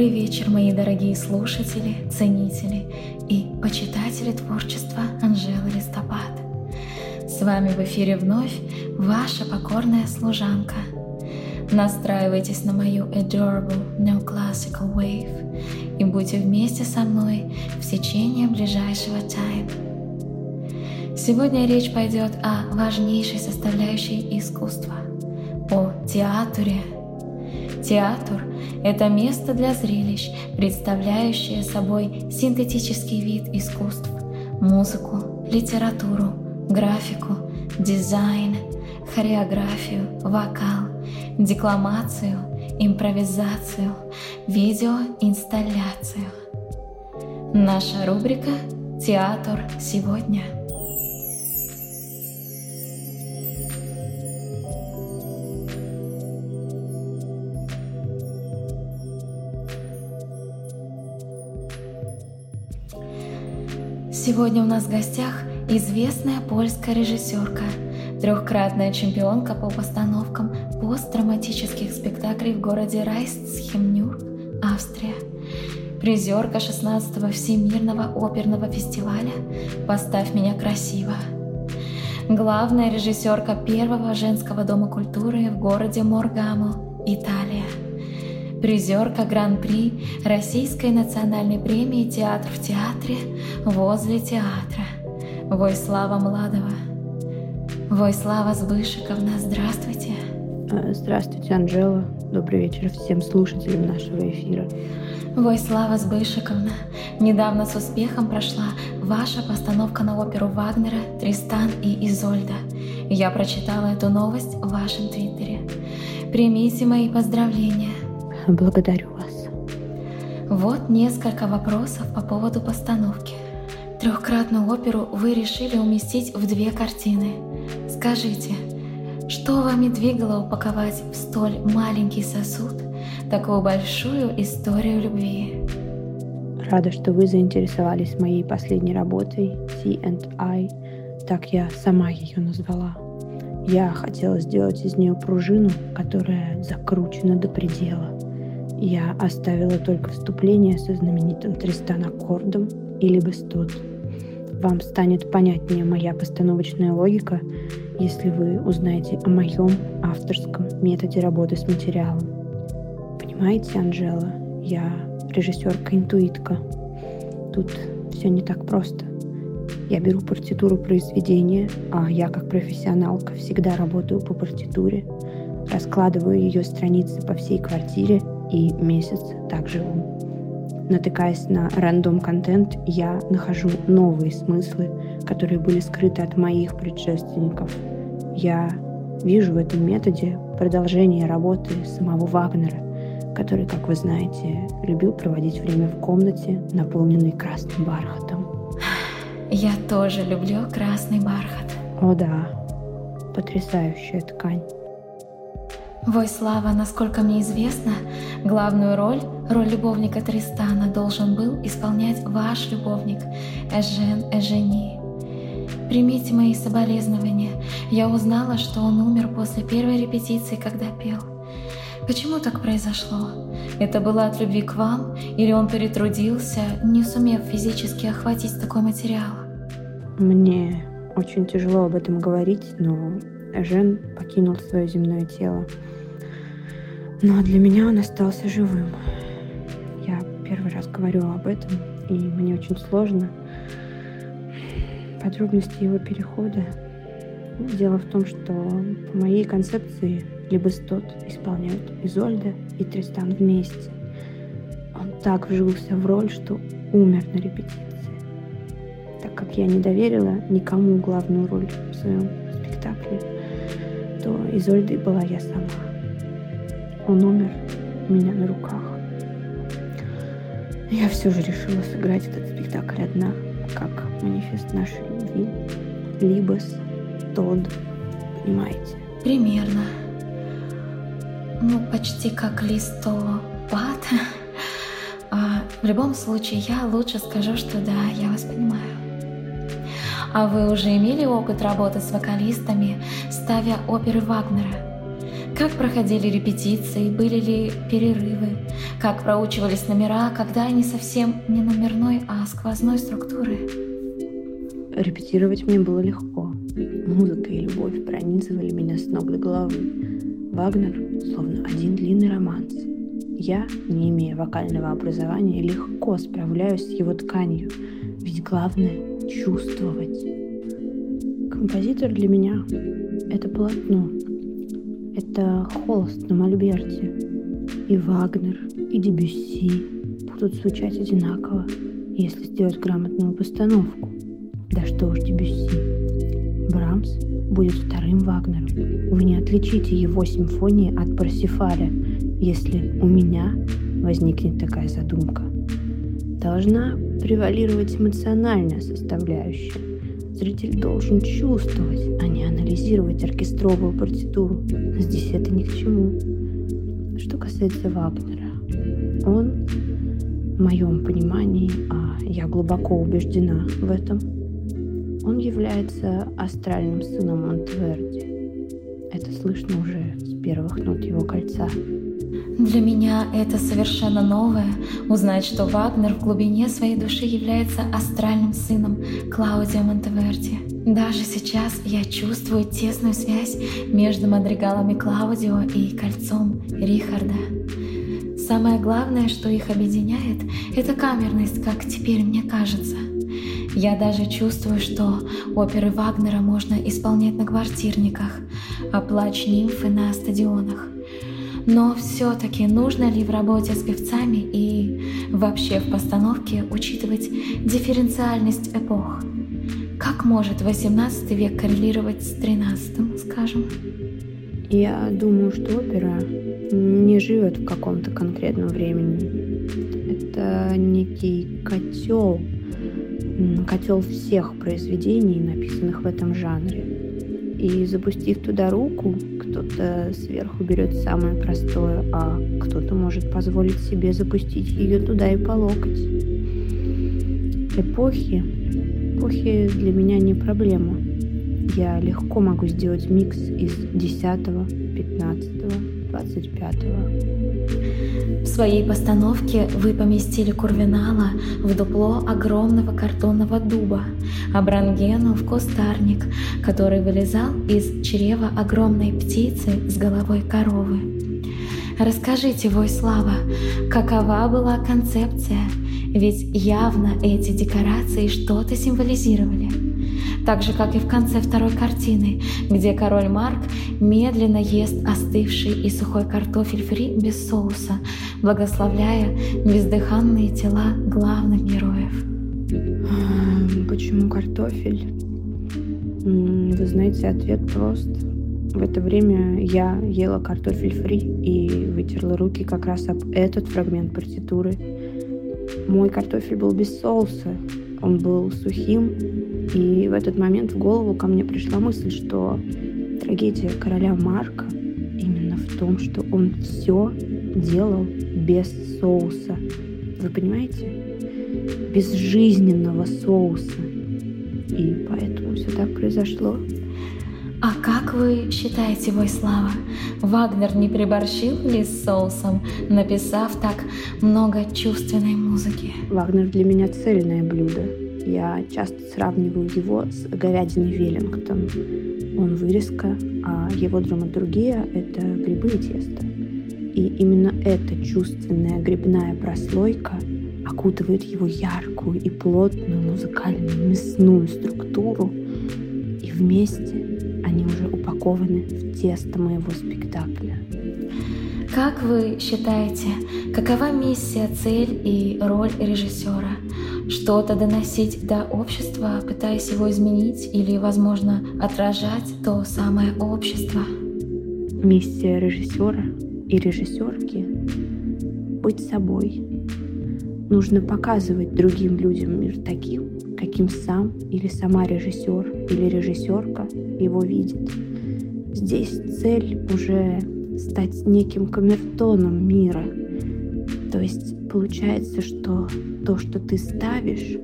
Добрый вечер, мои дорогие слушатели, ценители и почитатели творчества Анжелы Листопад. С вами в эфире вновь ваша покорная служанка. Настраивайтесь на мою adorable neoclassical wave и будьте вместе со мной в течение ближайшего тайма. Сегодня речь пойдет о важнейшей составляющей искусства, о театре. Театр – это место для зрелищ, представляющее собой синтетический вид искусств, музыку, литературу, графику, дизайн, хореографию, вокал, декламацию, импровизацию, видеоинсталляцию. Наша рубрика «Театр сегодня». Сегодня у нас в гостях известная польская режиссерка, трехкратная чемпионка по постановкам постдраматических спектаклей в городе Райстсхемнюрк, Австрия, призерка 16-го Всемирного оперного фестиваля «Поставь меня красиво», главная режиссерка первого женского дома культуры в городе Моргамо, Италия – призерка Гран-при Российской национальной премии «Театр в театре» возле театра. Войслава Младова. Войслава Збышиковна, здравствуйте. А, здравствуйте, Анжела. Добрый вечер всем слушателям нашего эфира. Войслава Збышиковна, недавно с успехом прошла ваша постановка на оперу Вагнера «Тристан и Изольда». Я прочитала эту новость в вашем твиттере. Примите мои поздравления. Благодарю вас. Вот несколько вопросов по поводу постановки. Трехкратную оперу вы решили уместить в две картины. Скажите, что вами двигало упаковать в столь маленький сосуд такую большую историю любви? Рада, что вы заинтересовались моей последней работой C&I, так я сама ее назвала. Я хотела сделать из нее пружину, которая закручена до предела – я оставила только вступление со знаменитым Тристан аккордом или бестот. Вам станет понятнее моя постановочная логика, если вы узнаете о моем авторском методе работы с материалом. Понимаете, Анжела, я режиссерка-интуитка. Тут все не так просто. Я беру партитуру произведения, а я как профессионалка всегда работаю по партитуре, раскладываю ее страницы по всей квартире и месяц так живу. Натыкаясь на рандом-контент, я нахожу новые смыслы, которые были скрыты от моих предшественников. Я вижу в этом методе продолжение работы самого Вагнера, который, как вы знаете, любил проводить время в комнате, наполненной красным бархатом. Я тоже люблю красный бархат. О да, потрясающая ткань. Войслава, насколько мне известно, главную роль, роль любовника Тристана, должен был исполнять ваш любовник Эжен Эжени. Примите мои соболезнования. Я узнала, что он умер после первой репетиции, когда пел. Почему так произошло? Это было от любви к вам, или он перетрудился, не сумев физически охватить такой материал? Мне очень тяжело об этом говорить, но Жен покинул свое земное тело. Но для меня он остался живым. Я первый раз говорю об этом, и мне очень сложно. Подробности его перехода. Дело в том, что по моей концепции Либестот исполняют Изольда и Тристан вместе. Он так вжился в роль, что умер на репетиции. Так как я не доверила никому главную роль в своем спектакле, то Изольдой была я сама. Он умер у меня на руках. Я все же решила сыграть этот спектакль одна, как манифест нашей любви. Либос, Тод, понимаете? Примерно. Ну, почти как листопад. А, в любом случае, я лучше скажу, что да, я вас понимаю. А вы уже имели опыт работы с вокалистами, ставя оперы Вагнера? Как проходили репетиции, были ли перерывы, как проучивались номера, когда они совсем не номерной, а сквозной структуры? Репетировать мне было легко. Музыка и любовь пронизывали меня с ног до головы. Вагнер словно один длинный романс. Я, не имея вокального образования, легко справляюсь с его тканью, ведь главное — чувствовать. Композитор для меня — это полотно, это холст на мольберте. И Вагнер, и Дебюсси будут звучать одинаково, если сделать грамотную постановку. Да что уж Дебюсси. Брамс будет вторым Вагнером. Вы не отличите его симфонии от Парсифаля, если у меня возникнет такая задумка. Должна превалировать эмоциональная составляющая. Зритель должен чувствовать, а не анализировать оркестровую партитуру. Здесь это ни к чему. Что касается Вагнера, он, в моем понимании, а я глубоко убеждена в этом, он является астральным сыном Монтверди. Это слышно уже с первых нот его кольца. Для меня это совершенно новое — узнать, что Вагнер в глубине своей души является астральным сыном Клаудио Монтеверди. Даже сейчас я чувствую тесную связь между мадригалами Клаудио и кольцом Рихарда. Самое главное, что их объединяет, это камерность, как теперь мне кажется. Я даже чувствую, что оперы Вагнера можно исполнять на квартирниках, а плач нимфы на стадионах — но все-таки нужно ли в работе с певцами и вообще в постановке учитывать дифференциальность эпох? Как может 18 век коррелировать с 13, скажем? Я думаю, что опера не живет в каком-то конкретном времени. Это некий котел, котел всех произведений, написанных в этом жанре. И запустив туда руку, кто-то сверху берет самое простое, а кто-то может позволить себе запустить ее туда и по локоть. Эпохи. Эпохи для меня не проблема. Я легко могу сделать микс из 10, 15, 25. В своей постановке вы поместили Курвинала в дупло огромного картонного дуба, а Брангену в кустарник, который вылезал из чрева огромной птицы с головой коровы. Расскажите, Войслава, какова была концепция? Ведь явно эти декорации что-то символизировали так же, как и в конце второй картины, где король Марк медленно ест остывший и сухой картофель фри без соуса, благословляя бездыханные тела главных героев. Почему картофель? Вы знаете, ответ прост. В это время я ела картофель фри и вытерла руки как раз об этот фрагмент партитуры. Мой картофель был без соуса, он был сухим, и в этот момент в голову ко мне пришла мысль, что трагедия короля Марка именно в том, что он все делал без соуса. Вы понимаете? Без жизненного соуса. И поэтому все так произошло. А как вы считаете, Войслава, Вагнер не приборщил ли с соусом, написав так много чувственной музыки? Вагнер для меня цельное блюдо. Я часто сравниваю его с говядиной Веллингтон. Он вырезка, а его драматургия — это грибы и тесто. И именно эта чувственная грибная прослойка окутывает его яркую и плотную музыкальную мясную структуру, и вместе они уже упакованы в тесто моего спектакля. Как вы считаете, какова миссия, цель и роль режиссера? Что-то доносить до общества, пытаясь его изменить или, возможно, отражать то самое общество? Миссия режиссера и режиссерки — быть собой. Нужно показывать другим людям мир таким, каким сам или сама режиссер или режиссерка его видит. Здесь цель уже стать неким камертоном мира. То есть получается, что то, что ты ставишь,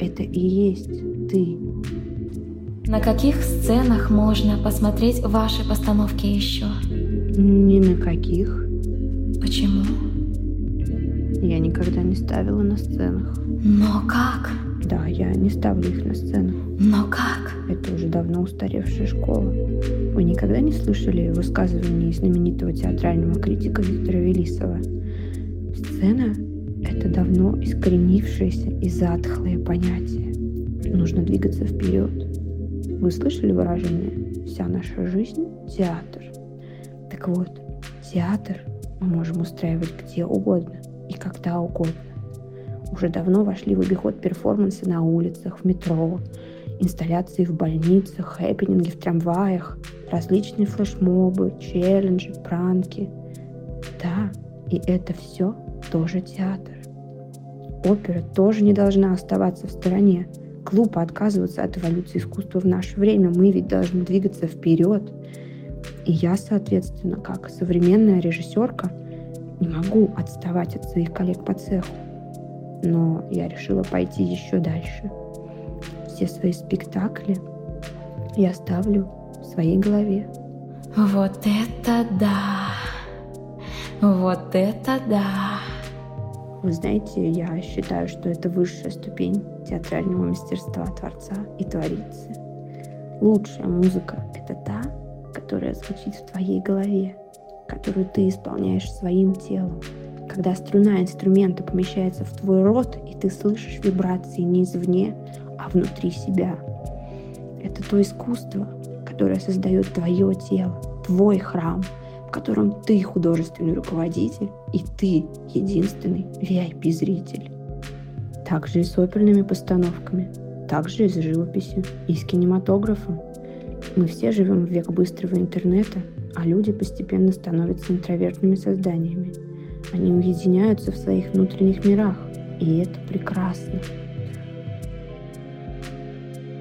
это и есть ты. На каких сценах можно посмотреть ваши постановки еще? Ни на каких. Почему? Я никогда не ставила на сценах. Но как? Да, я не ставлю их на сценах. Но как? Это уже давно устаревшая школа. Вы никогда не слышали высказываний знаменитого театрального критика Виктора Велисова? Сцена — это давно искоренившееся и затхлое понятие. Нужно двигаться вперед. Вы слышали выражение «вся наша жизнь — театр»? Так вот, театр мы можем устраивать где угодно и когда угодно. Уже давно вошли в обиход перформансы на улицах, в метро, инсталляции в больницах, хэппининги в трамваях, различные флешмобы, челленджи, пранки. Да, и это все тоже театр. Опера тоже не должна оставаться в стороне. Глупо отказываться от эволюции искусства в наше время. Мы ведь должны двигаться вперед. И я, соответственно, как современная режиссерка, не могу отставать от своих коллег по цеху. Но я решила пойти еще дальше. Все свои спектакли я ставлю в своей голове. Вот это да! Вот это да! Вы знаете, я считаю, что это высшая ступень театрального мастерства творца и творицы. Лучшая музыка — это та, которая звучит в твоей голове, которую ты исполняешь своим телом. Когда струна инструмента помещается в твой рот, и ты слышишь вибрации не извне, а внутри себя. Это то искусство, которое создает твое тело, твой храм, котором ты художественный руководитель, и ты единственный VIP-зритель. Также и с оперными постановками, также и с живописью, и с кинематографом. Мы все живем в век быстрого интернета, а люди постепенно становятся интровертными созданиями. Они уединяются в своих внутренних мирах, и это прекрасно.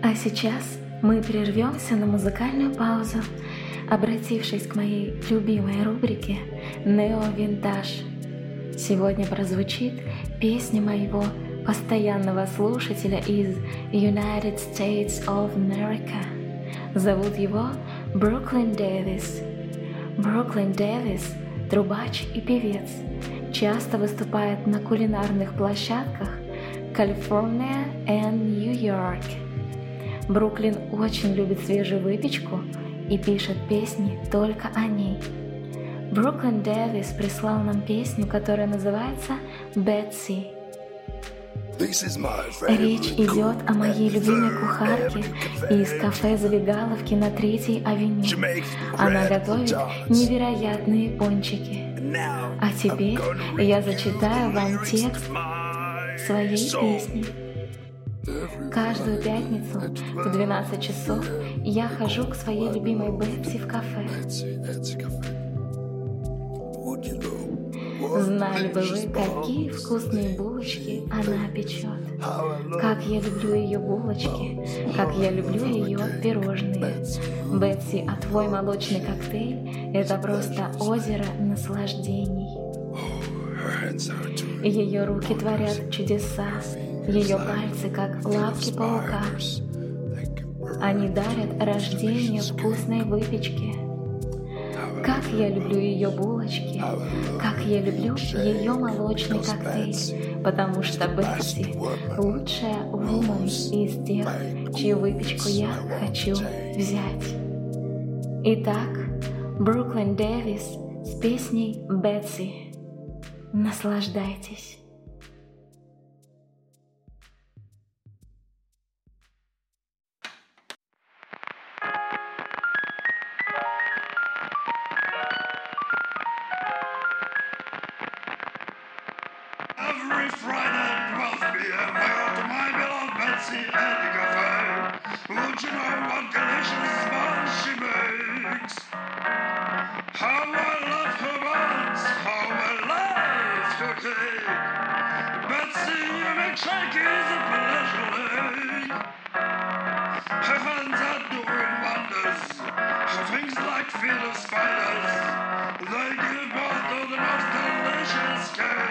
А сейчас мы прервемся на музыкальную паузу, обратившись к моей любимой рубрике «Нео Винтаж». Сегодня прозвучит песня моего постоянного слушателя из United States of America. Зовут его Бруклин Дэвис. Бруклин Дэвис – трубач и певец. Часто выступает на кулинарных площадках Калифорния и Нью-Йорк. Бруклин очень любит свежую выпечку и пишет песни только о ней. Бруклин Дэвис прислал нам песню, которая называется «Бетси». Речь идет о моей любимой кухарке из кафе «Забегаловки» на Третьей авеню. Она готовит невероятные пончики. А теперь я зачитаю вам текст своей песни. Каждую пятницу в 12 часов я хожу к своей любимой Бетси в кафе. Знали бы вы, какие вкусные булочки она печет. Как я люблю ее булочки, как я люблю ее пирожные. Бетси, а твой молочный коктейль – это просто озеро наслаждений. Ее руки творят чудеса, ее пальцы как лапки паука. Они дарят рождение вкусной выпечки. Как я люблю ее булочки, как я люблю ее молочный коктейль, потому что Бетси лучшая вумен из тех, чью выпечку я хочу взять. Итак, Бруклин Дэвис с песней «Бетси». Наслаждайтесь. Oscar!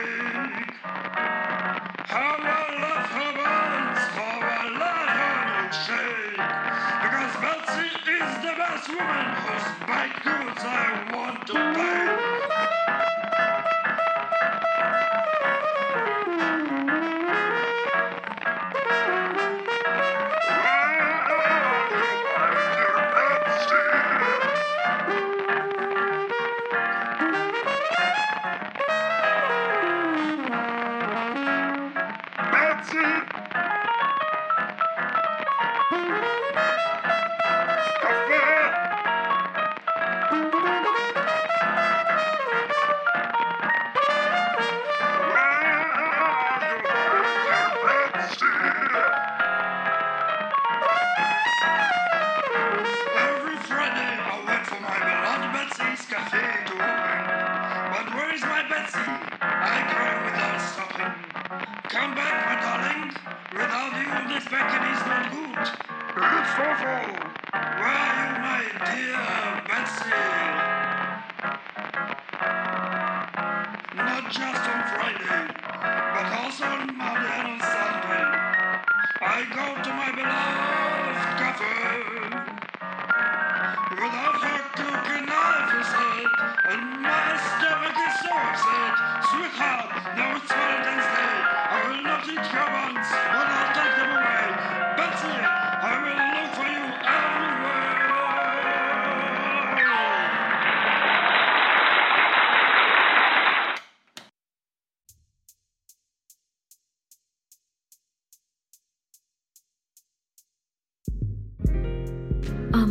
А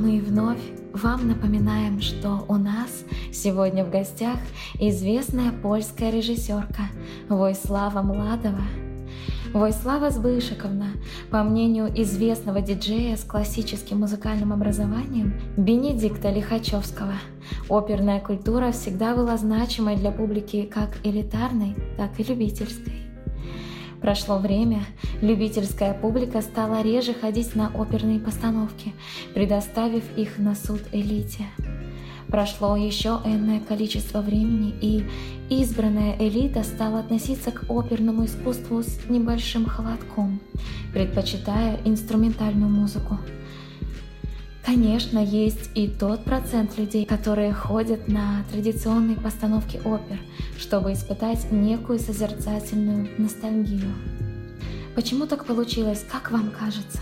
вам напоминаем, что у нас сегодня в гостях известная польская режиссерка Войслава Младова. Войслава Збышиковна, по мнению известного диджея с классическим музыкальным образованием Бенедикта Лихачевского, оперная культура всегда была значимой для публики как элитарной, так и любительской. Прошло время, любительская публика стала реже ходить на оперные постановки, предоставив их на суд элите. Прошло еще энное количество времени, и избранная элита стала относиться к оперному искусству с небольшим холодком, предпочитая инструментальную музыку. Конечно, есть и тот процент людей, которые ходят на традиционные постановки опер, чтобы испытать некую созерцательную ностальгию. Почему так получилось, как вам кажется?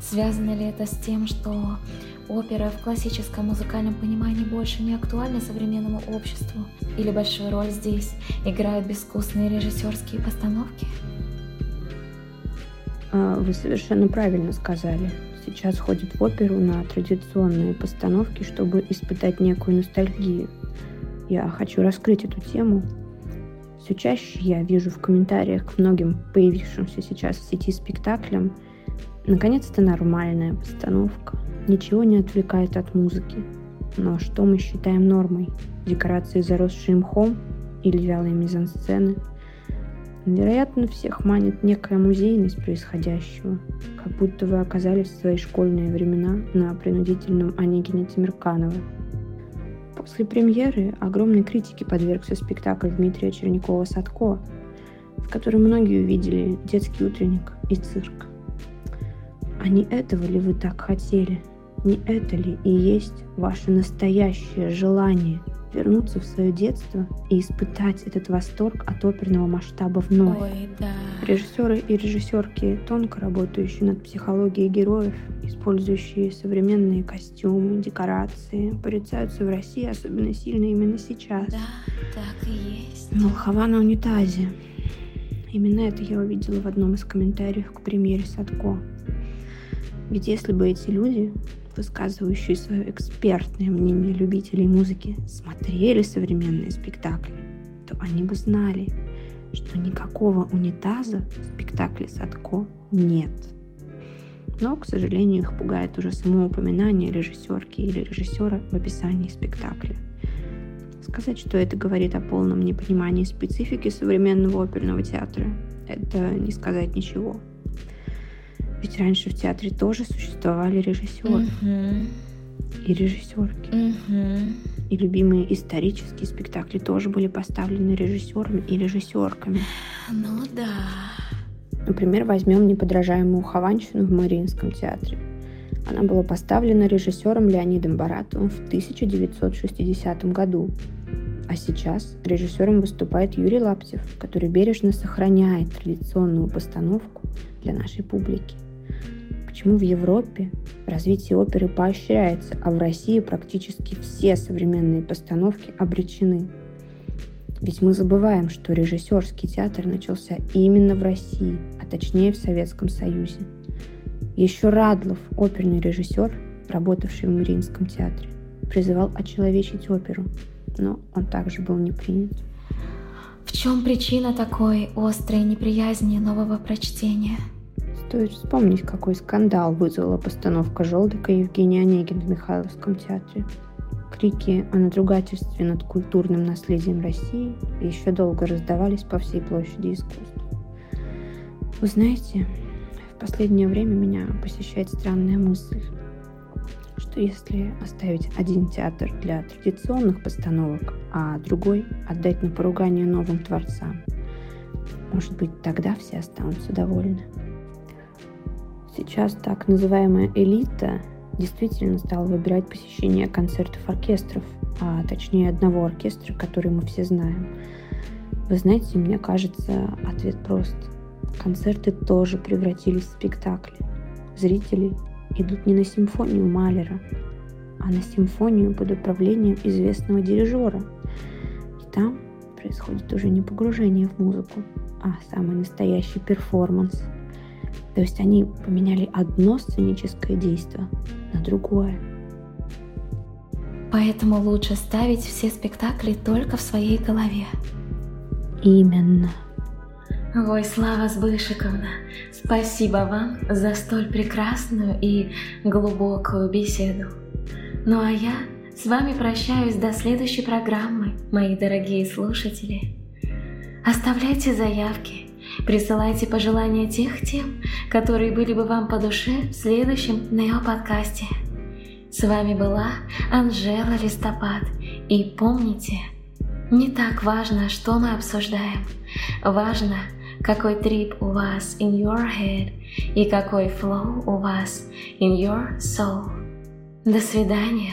Связано ли это с тем, что опера в классическом музыкальном понимании больше не актуальна современному обществу? Или большую роль здесь играют безвкусные режиссерские постановки? А, Вы совершенно правильно сказали. Сейчас ходят в оперу на традиционные постановки, чтобы испытать некую ностальгию. Я хочу раскрыть эту тему. Все чаще я вижу в комментариях к многим появившимся сейчас в сети спектаклям наконец-то нормальная постановка. Ничего не отвлекает от музыки. Но что мы считаем нормой? Декорации, заросшие мхом или вялые мизансцены – Вероятно, всех манит некая музейность происходящего, как будто вы оказались в свои школьные времена на принудительном Онегине Тимирканова. После премьеры огромной критике подвергся спектакль Дмитрия Чернякова-Садко, в котором многие увидели детский утренник и цирк. А не этого ли вы так хотели? Не это ли и есть ваше настоящее желание – вернуться в свое детство и испытать этот восторг от оперного масштаба вновь. Ой, да. Режиссеры и режиссерки, тонко работающие над психологией героев, использующие современные костюмы, декорации, порицаются в России особенно сильно именно сейчас. Да, так и есть. Волхова на унитазе. Именно это я увидела в одном из комментариев к премьере Садко. Ведь если бы эти люди, высказывающие свое экспертное мнение любителей музыки, смотрели современные спектакли, то они бы знали, что никакого унитаза в спектакле Садко нет. Но, к сожалению, их пугает уже само упоминание режиссерки или режиссера в описании спектакля. Сказать, что это говорит о полном непонимании специфики современного оперного театра, это не сказать ничего. Ведь раньше в театре тоже существовали режиссеры Мгм. и режиссерки. Мгм. И любимые исторические спектакли тоже были поставлены режиссерами и режиссерками. Ну да. Например, возьмем неподражаемую Хованщину в Мариинском театре. Она была поставлена режиссером Леонидом Баратовым в 1960 году. А сейчас режиссером выступает Юрий Лаптев, который бережно сохраняет традиционную постановку для нашей публики. Почему в Европе развитие оперы поощряется, а в России практически все современные постановки обречены? Ведь мы забываем, что режиссерский театр начался именно в России, а точнее в Советском Союзе. Еще Радлов, оперный режиссер, работавший в Мариинском театре, призывал очеловечить оперу, но он также был не принят. В чем причина такой острой неприязни нового прочтения? Стоит вспомнить, какой скандал вызвала постановка Желдыка Евгения Онегина в Михайловском театре. Крики о надругательстве над культурным наследием России еще долго раздавались по всей площади искусств. Вы знаете, в последнее время меня посещает странная мысль, что если оставить один театр для традиционных постановок, а другой отдать на поругание новым творцам, может быть, тогда все останутся довольны. Сейчас так называемая элита действительно стала выбирать посещение концертов оркестров, а точнее одного оркестра, который мы все знаем. Вы знаете, мне кажется, ответ прост. Концерты тоже превратились в спектакли. Зрители идут не на симфонию Малера, а на симфонию под управлением известного дирижера. И там происходит уже не погружение в музыку, а самый настоящий перформанс. То есть они поменяли одно сценическое действие на другое. Поэтому лучше ставить все спектакли только в своей голове. Именно. Ой, Слава Сбышиковна, спасибо вам за столь прекрасную и глубокую беседу. Ну а я с вами прощаюсь до следующей программы, мои дорогие слушатели. Оставляйте заявки, присылайте пожелания тех тем, которые были бы вам по душе в следующем Нео-подкасте. С вами была Анжела Листопад. И помните, не так важно, что мы обсуждаем. Важно, какой трип у вас in your head и какой flow у вас in your soul. До свидания.